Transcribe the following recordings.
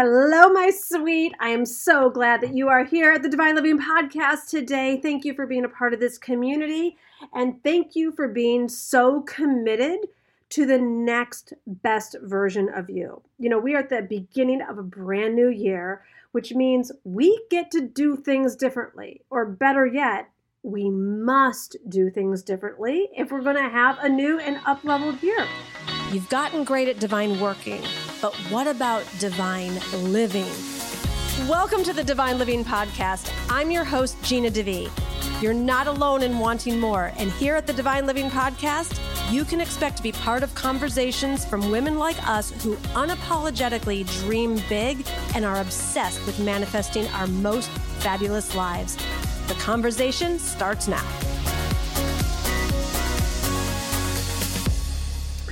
Hello, my sweet. I am so glad that you are here at the Divine Living Podcast today. Thank you for being a part of this community and thank you for being so committed to the next best version of you. You know, we are at the beginning of a brand new year, which means we get to do things differently, or better yet, we must do things differently if we're going to have a new and up leveled year. You've gotten great at divine working, but what about divine living? Welcome to the Divine Living Podcast. I'm your host, Gina DeVee. You're not alone in wanting more, and here at the Divine Living Podcast, you can expect to be part of conversations from women like us who unapologetically dream big and are obsessed with manifesting our most fabulous lives. The conversation starts now.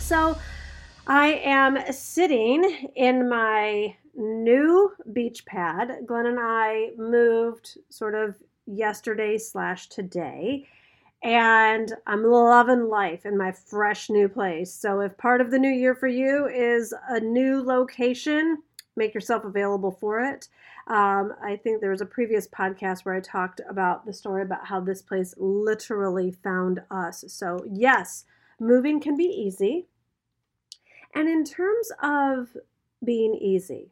So, I am sitting in my new beach pad. Glenn and I moved sort of yesterday slash today, and I'm loving life in my fresh new place. So, if part of the new year for you is a new location, make yourself available for it. Um, I think there was a previous podcast where I talked about the story about how this place literally found us. So, yes, moving can be easy and in terms of being easy,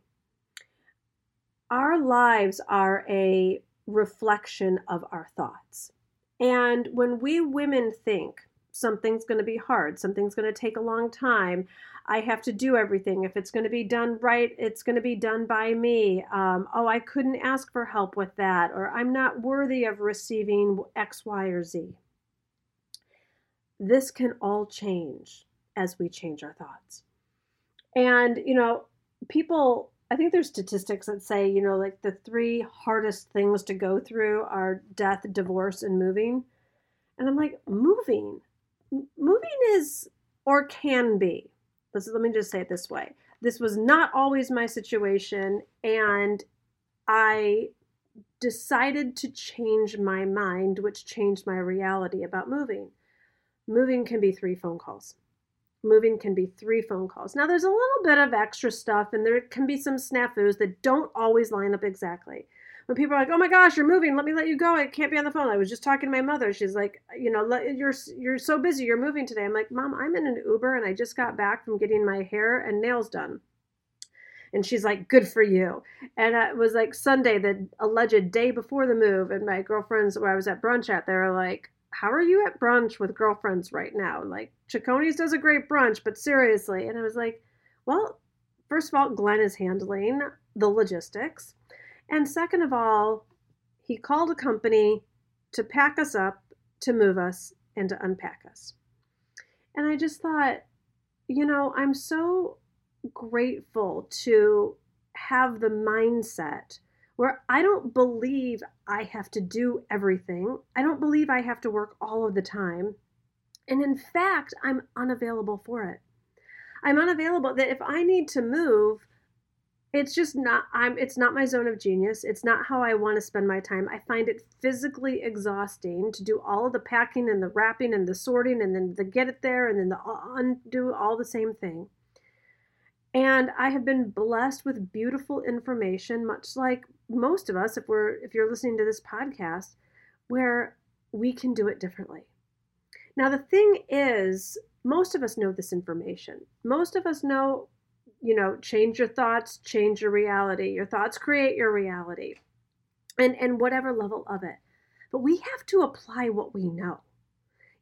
our lives are a reflection of our thoughts. And when we women think something's going to be hard, something's going to take a long time, I have to do everything. If it's going to be done right, it's going to be done by me. Um, oh, I couldn't ask for help with that, or I'm not worthy of receiving X, Y, or Z. This can all change as we change our thoughts. And, you know, people, I think there's statistics that say, you know, like the three hardest things to go through are death, divorce, and moving. And I'm like, moving? moving is or can be. Let's, let me just say it this way. This was not always my situation. And I decided to change my mind, which changed my reality about moving. Moving can be three phone calls moving can be three phone calls. Now, there's a little bit of extra stuff, and there can be some snafus that don't always line up exactly. When people are like, "Oh my gosh, you're moving. Let me let you go. I can't be on the phone." I was just talking to my mother. She's like, "You know, you're you're so busy. You're moving today." I'm like, "Mom, I'm in an Uber, and I just got back from getting my hair and nails done." And she's like, "Good for you." And it was like Sunday, the alleged day before the move, and my girlfriends, where I was at brunch at, they were like, how are you at brunch with girlfriends right now? Like, Chiconi's does a great brunch, but seriously. And I was like, well, first of all, Glenn is handling the logistics. And second of all, he called a company to pack us up, to move us, and to unpack us. And I just thought, you know, I'm so grateful to have the mindset where I don't believe I have to do everything. I don't believe I have to work all of the time. And in fact, I'm unavailable for it. I'm unavailable that if I need to move, it's just not I'm it's not my zone of genius. It's not how I want to spend my time. I find it physically exhausting to do all of the packing and the wrapping and the sorting and then the get it there and then the undo all the same thing. And I have been blessed with beautiful information, much like most of us, if we're if you're listening to this podcast, where we can do it differently. Now the thing is, most of us know this information. Most of us know, you know, change your thoughts, change your reality. Your thoughts create your reality. And and whatever level of it. But we have to apply what we know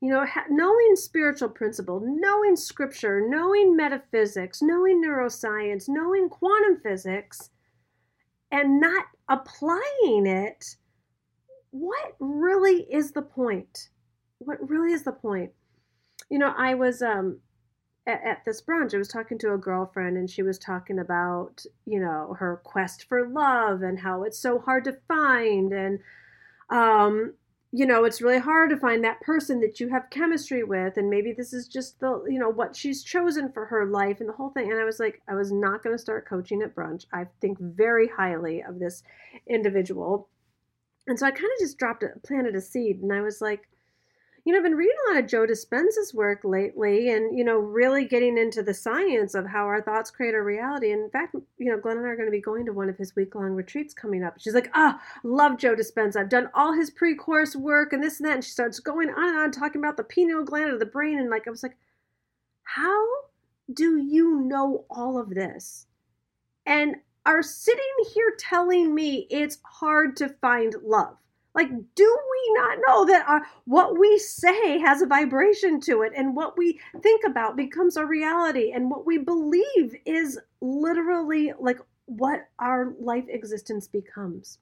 you know, knowing spiritual principle, knowing scripture, knowing metaphysics, knowing neuroscience, knowing quantum physics, and not applying it, what really is the point? What really is the point? You know, I was um, at, at this brunch, I was talking to a girlfriend, and she was talking about, you know, her quest for love and how it's so hard to find, and um, you know it's really hard to find that person that you have chemistry with and maybe this is just the you know what she's chosen for her life and the whole thing. And i was like i was not going to start coaching at brunch. I think very highly of this individual. And so i kind of just dropped it planted a seed and i was like you know, I've been reading a lot of Joe Dispenza's work lately and, you know, really getting into the science of how our thoughts create our reality. And in fact, you know, Glenn and I are going to be going to one of his week long retreats coming up. She's like, ah, oh, love Joe Dispenza. I've done all his pre course work and this and that. And she starts going on and on talking about the pineal gland of the brain. And like, I was like, how do you know all of this? And are sitting here telling me it's hard to find love. Like, do we not know that our, what we say has a vibration to it, and what we think about becomes a reality, and what we believe is literally like what our life existence becomes?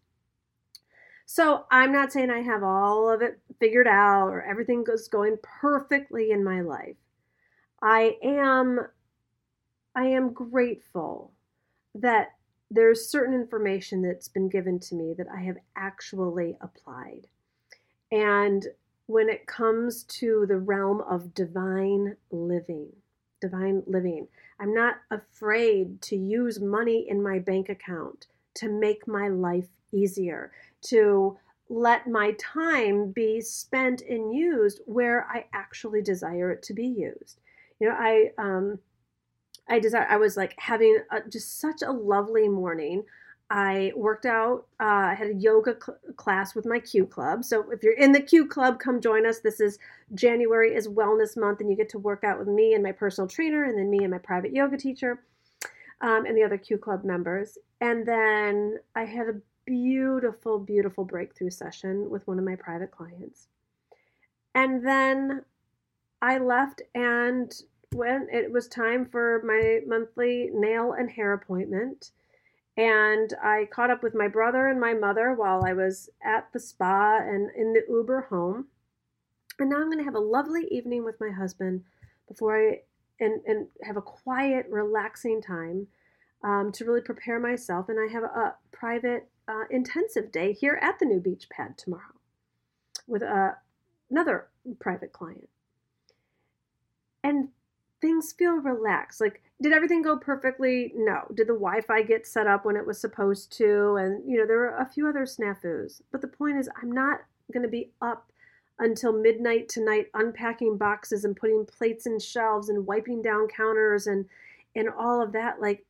So, I'm not saying I have all of it figured out or everything goes going perfectly in my life. I am I am grateful that there's certain information that's been given to me that I have actually applied. And when it comes to the realm of divine living, divine living, I'm not afraid to use money in my bank account to make my life easier, to let my time be spent and used where I actually desire it to be used. You know, I um, I. I was like having a, just such a lovely morning. I worked out. Uh, I had a yoga cl- class with my Q Club. So if you're in the Q Club, come join us. This is January is Wellness Month, and you get to work out with me and my personal trainer, and then me and my private yoga teacher, um, and the other Q Club members. And then I had a beautiful, beautiful breakthrough session with one of my private clients. And then I left and when it was time for my monthly nail and hair appointment. And I caught up with my brother and my mother while I was at the spa and in the Uber home. And now I'm going to have a lovely evening with my husband before I and, and have a quiet, relaxing time um, to really prepare myself. And I have a private uh, intensive day here at the new beach pad tomorrow with uh, another private client. And things feel relaxed. Like, did everything go perfectly? No. Did the Wi Fi get set up when it was supposed to? And, you know, there were a few other snafus. But the point is, I'm not going to be up until midnight tonight unpacking boxes and putting plates in shelves and wiping down counters and and all of that like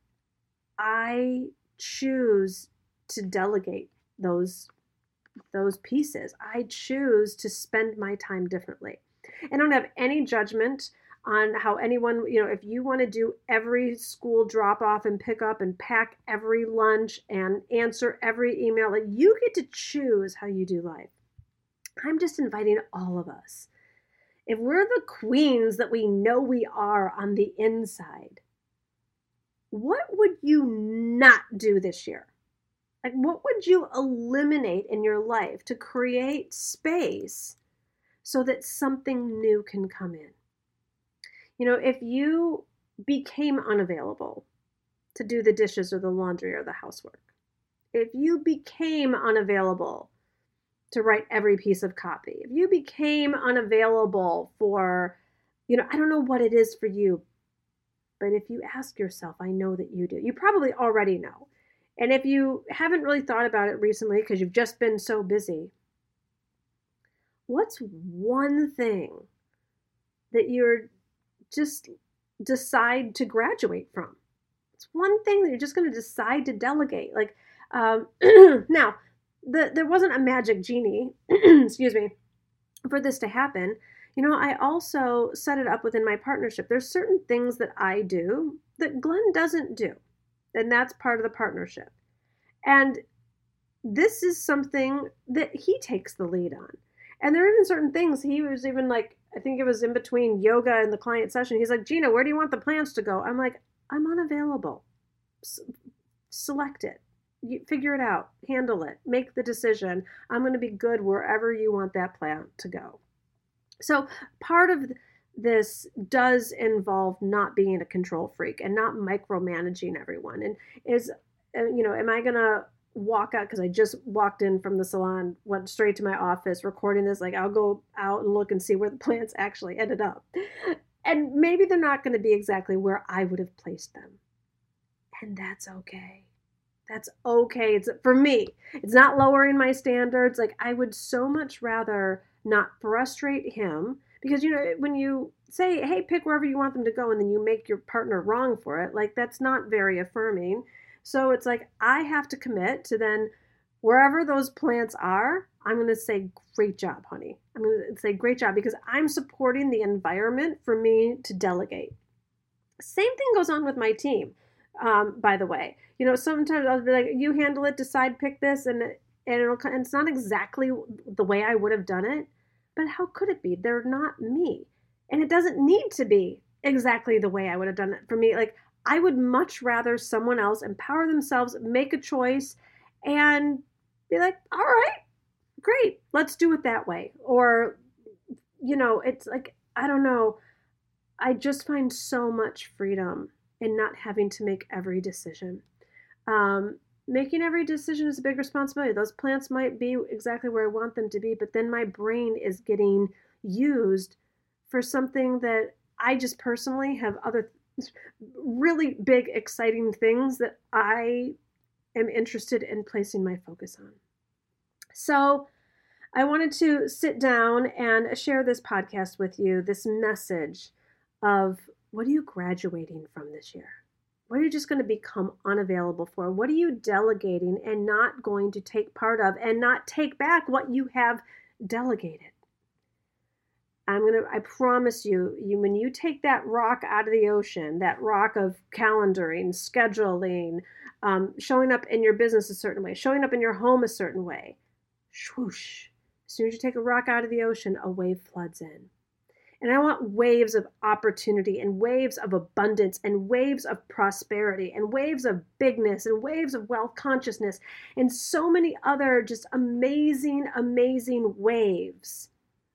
i choose to delegate those those pieces i choose to spend my time differently i don't have any judgment on how anyone, you know, if you want to do every school drop off and pick up and pack every lunch and answer every email, like you get to choose how you do life. I'm just inviting all of us. If we're the queens that we know we are on the inside, what would you not do this year? Like, what would you eliminate in your life to create space so that something new can come in? You know, if you became unavailable to do the dishes or the laundry or the housework, if you became unavailable to write every piece of copy, if you became unavailable for, you know, I don't know what it is for you, but if you ask yourself, I know that you do. You probably already know. And if you haven't really thought about it recently because you've just been so busy, what's one thing that you're just decide to graduate from. It's one thing that you're just going to decide to delegate. Like, um, now, the, there wasn't a magic genie, excuse me, for this to happen. You know, I also set it up within my partnership. There's certain things that I do that Glenn doesn't do, and that's part of the partnership. And this is something that he takes the lead on. And there are even certain things he was even like, I think it was in between yoga and the client session. He's like, Gina, where do you want the plants to go? I'm like, I'm unavailable. S- select it. You figure it out. Handle it. Make the decision. I'm going to be good wherever you want that plant to go. So part of this does involve not being a control freak and not micromanaging everyone. And is, uh, you know, am I going to walk out because I just walked in from the salon, went straight to my office recording this. Like, I'll go out and look and see where the plants actually ended up. And maybe they're not going to be exactly where I would have placed them. And that's okay. That's okay. It's for me. It's not lowering my standards. Like, I would so much rather not frustrate him. Because, you know, when you say, hey, pick wherever you want them to go, and then you make your partner wrong for it, like that's not very affirming. So it's like I have to commit to then wherever those plants are, I'm going to say, great job, honey. I'm going to say, great job because I'm supporting the environment for me to delegate. Same thing goes on with my team, um, by the way. You know, sometimes I'll be like, you handle it, decide, pick this, and, and, it'll, and it's not exactly the way I would have done it, but how could it be? They're not me. And it doesn't need to be exactly the way I would have done it for me. Like, I would much rather someone else empower themselves, make a choice, and be like, all right, great, let's do it that way. Or, you know, it's like, I don't know. I just find so much freedom in not having to make every decision. Um, making every decision is a big responsibility. Those plants might be exactly where I want them to be, but then my brain is getting used for something that I just personally have other really big, exciting things that I am interested in placing my focus on. So, I wanted to sit down and share this podcast with you, this message of what are you graduating from this year? What are you just going to become unavailable for? What are you delegating and not going to take part of and not take back what you have delegated? I'm going to, I promise you, you, when you take that rock out of the ocean, that rock of calendaring, scheduling, um, showing up in your business a certain way, showing up in your home a certain way, swoosh. As soon as you take a rock out of the ocean, a wave floods in. And I want waves of opportunity and waves of abundance and waves of prosperity and waves of bigness and waves of wealth consciousness and so many other just amazing, amazing waves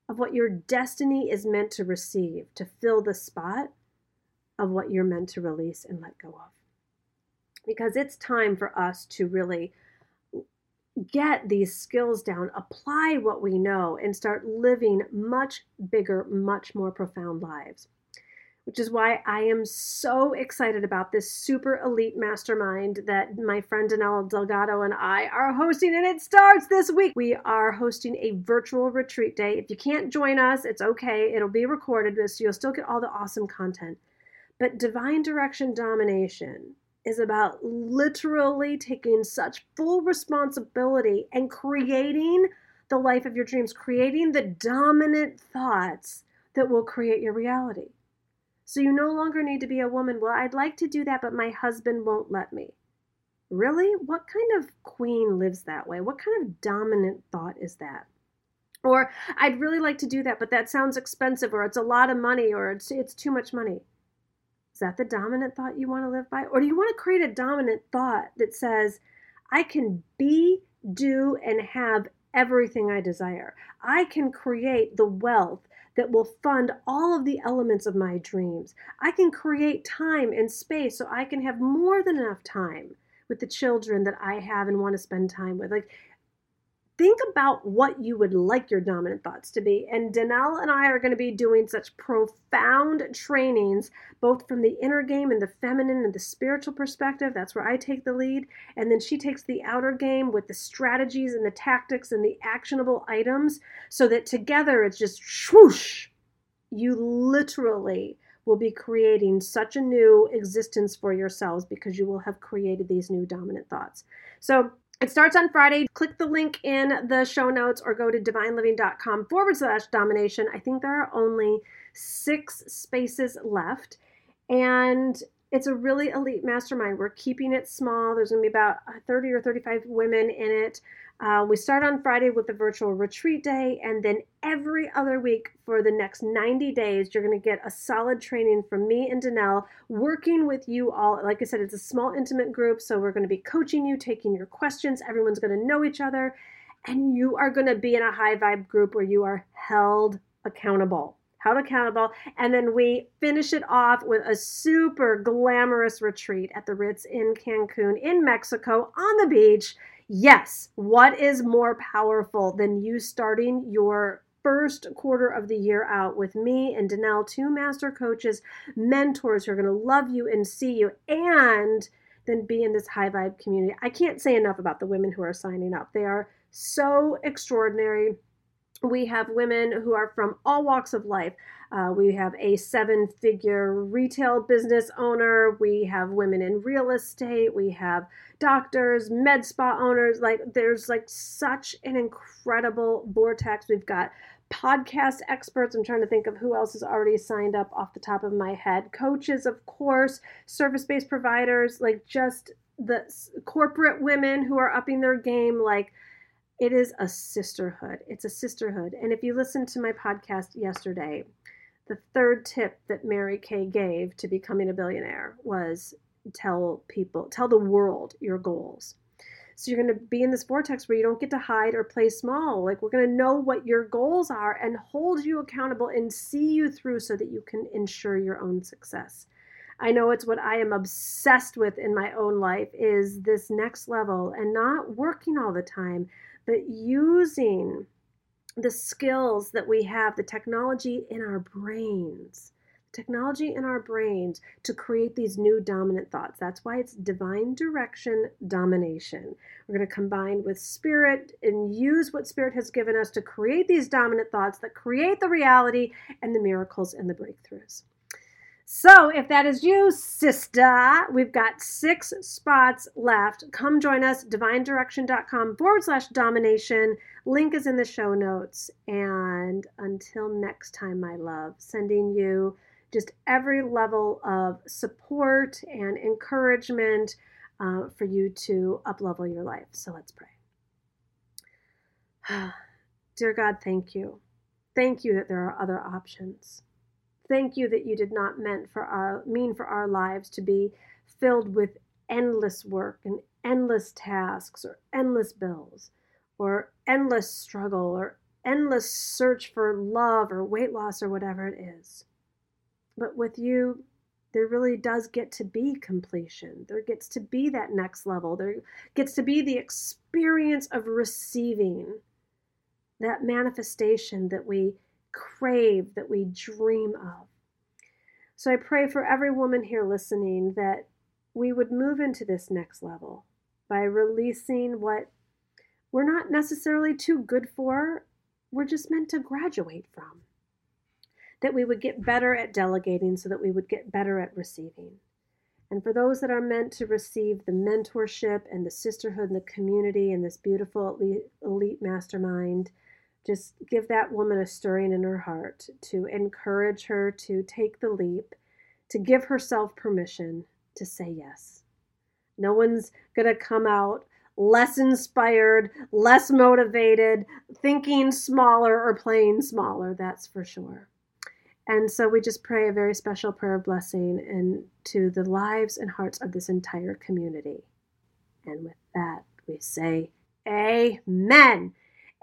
of what your destiny is meant to receive to fill the spot of what you're meant to release and let go of. Because it's time for us to really get these skills down, apply what we know, and start living much bigger, much more profound lives. Which is why I am so excited about this super elite mastermind that my friend Danelle Delgado and I are hosting, and it starts this week. We are hosting a virtual retreat day. If you can't join us, it's okay, it'll be recorded, so you'll still get all the awesome content. But divine direction domination is about literally taking such full responsibility and creating the life of your dreams, creating the dominant thoughts that will create your reality. So you no longer need to be a woman. Well, I'd like to do that, but my husband won't let me. Really? What kind of queen lives that way? What kind of dominant thought is that? Or I'd really like to do that, but that sounds expensive, or it's a lot of money, or it's, it's too much money. Is that the dominant thought you want to live by? Or do you want to create a dominant thought that says, I can be, do, and have everything I desire? I can create the wealth that will fund all of the elements of my dreams. I can create time and space so I can have more than enough time with the children that I have and want to spend time with. Like think about what you would like your dominant thoughts to be. And Danelle and I are going to be doing such profound trainings, both from the inner game and the feminine and the spiritual perspective. That's where I take the lead. And then she takes the outer game with the strategies and the tactics and the actionable items so that together it's just swoosh. You literally will be creating such a new existence for yourselves because you will have created these new dominant thoughts. So it starts on Friday. Click the link in the show notes or go to divineliving.com forward slash domination. I think there are only six spaces left. And it's a really elite mastermind. We're keeping it small. There's going to be about 30 or 35 women in it. Uh, we start on Friday with the virtual retreat day, and then every other week for the next 90 days, you're going to get a solid training from me and Danelle, working with you all. Like I said, it's a small, intimate group, so we're going to be coaching you, taking your questions. Everyone's going to know each other, and you are going to be in a high vibe group where you are held accountable. Held accountable. And then we finish it off with a super glamorous retreat at the Ritz in Cancun, in Mexico, on the beach Yes, what is more powerful than you starting your first quarter of the year out with me and Danelle, two master coaches, mentors who are going to love you and see you, and then be in this high vibe community. I can't say enough about the women who are signing up. They are so extraordinary. we have women who are from all walks of life. Uh, we have a seven figure retail business owner. We have women in real estate. We have doctors, med spa owners. Like, there's like such an incredible vortex. We've got podcast experts. I'm trying to think of who else has already signed up off the top of my head. Coaches, of course, service based providers, like just the corporate women who are upping their game. Like, it is a sisterhood. It's a sisterhood. And if you listened to my podcast yesterday, the third tip that Mary Kay gave to becoming a billionaire was tell people, tell the world your goals. So you're going to be in this vortex where you don't get to hide or play small. Like we're going to know what your goals are and hold you accountable and see you through so that you can ensure your own success. I know it's what I am obsessed with in my own life is this next level and not working all the time, but using the skills that we have, the technology in our brains, technology in our brains to create these new dominant thoughts. That's why it's divine direction domination. We're going to combine with spirit and use what spirit has given us to create these dominant thoughts that create the reality and the miracles and the breakthroughs. So, if that is you, sister, we've got six spots left. Come join us, divinedirection.com forward slash domination. Link is in the show notes. And until next time, my love, sending you just every level of support and encouragement uh, for you to uplevel your life. So, let's pray. Dear God, thank you. Thank you that there are other options. Thank you that you did not meant for our mean for our lives to be filled with endless work and endless tasks or endless bills or endless struggle or endless search for love or weight loss or whatever it is. But with you, there really does get to be completion. There gets to be that next level. There gets to be the experience of receiving that manifestation that we crave, that we dream of. So I pray for every woman here listening that we would move into this next level by releasing what we're not necessarily too good for, we're just meant to graduate from. That we would get better at delegating so that we would get better at receiving. And for those that are meant to receive the mentorship and the sisterhood and the community and this beautiful elite, elite mastermind, just give that woman a stirring in her heart to encourage her to take the leap, to give herself permission to say yes. No one's going to come out less inspired, less motivated, thinking smaller or playing smaller, that's for sure. And so we just pray a very special prayer of blessing into the lives and hearts of this entire community. And with that, we say, Amen.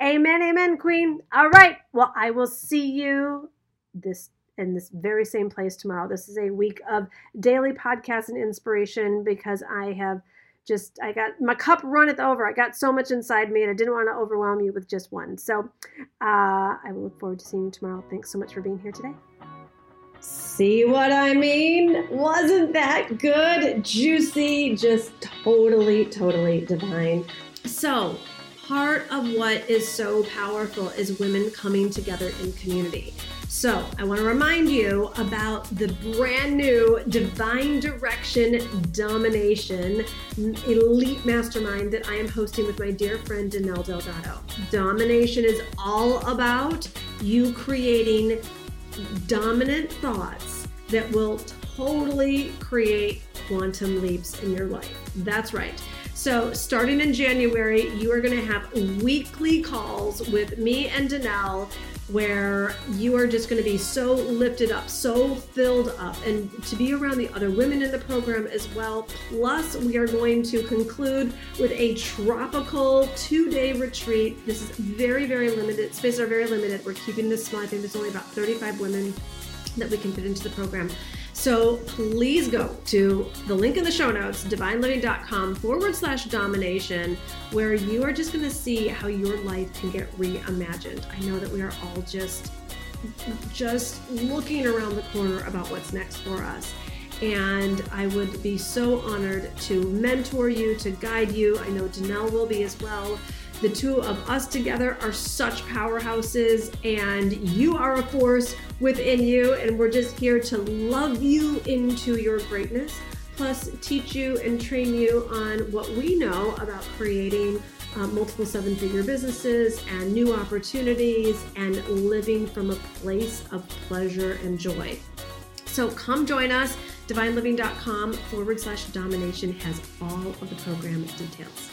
Amen, amen, Queen. All right. Well, I will see you this in this very same place tomorrow. This is a week of daily podcast and inspiration because I have just I got my cup runneth over. I got so much inside me, and I didn't want to overwhelm you with just one. So uh, I will look forward to seeing you tomorrow. Thanks so much for being here today. See what I mean? Wasn't that good? Juicy, just totally, totally divine. So part of what is so powerful is women coming together in community. So, I want to remind you about the brand new Divine Direction Domination Elite Mastermind that I am hosting with my dear friend Danelle Delgado. Domination is all about you creating dominant thoughts that will totally create quantum leaps in your life. That's right. So, starting in January, you are going to have weekly calls with me and Danelle where you are just going to be so lifted up, so filled up, and to be around the other women in the program as well. Plus, we are going to conclude with a tropical two day retreat. This is very, very limited. Spaces are very limited. We're keeping this small. I think there's only about 35 women that we can fit into the program. So please go to the link in the show notes, divineliving.com forward slash domination, where you are just going to see how your life can get reimagined. I know that we are all just just looking around the corner about what's next for us. And I would be so honored to mentor you, to guide you. I know Danelle will be as well The two of us together are such powerhouses, and you are a force within you. And we're just here to love you into your greatness, plus teach you and train you on what we know about creating uh, multiple seven figure businesses and new opportunities and living from a place of pleasure and joy. So come join us. DivineLiving.com forward slash domination has all of the program details.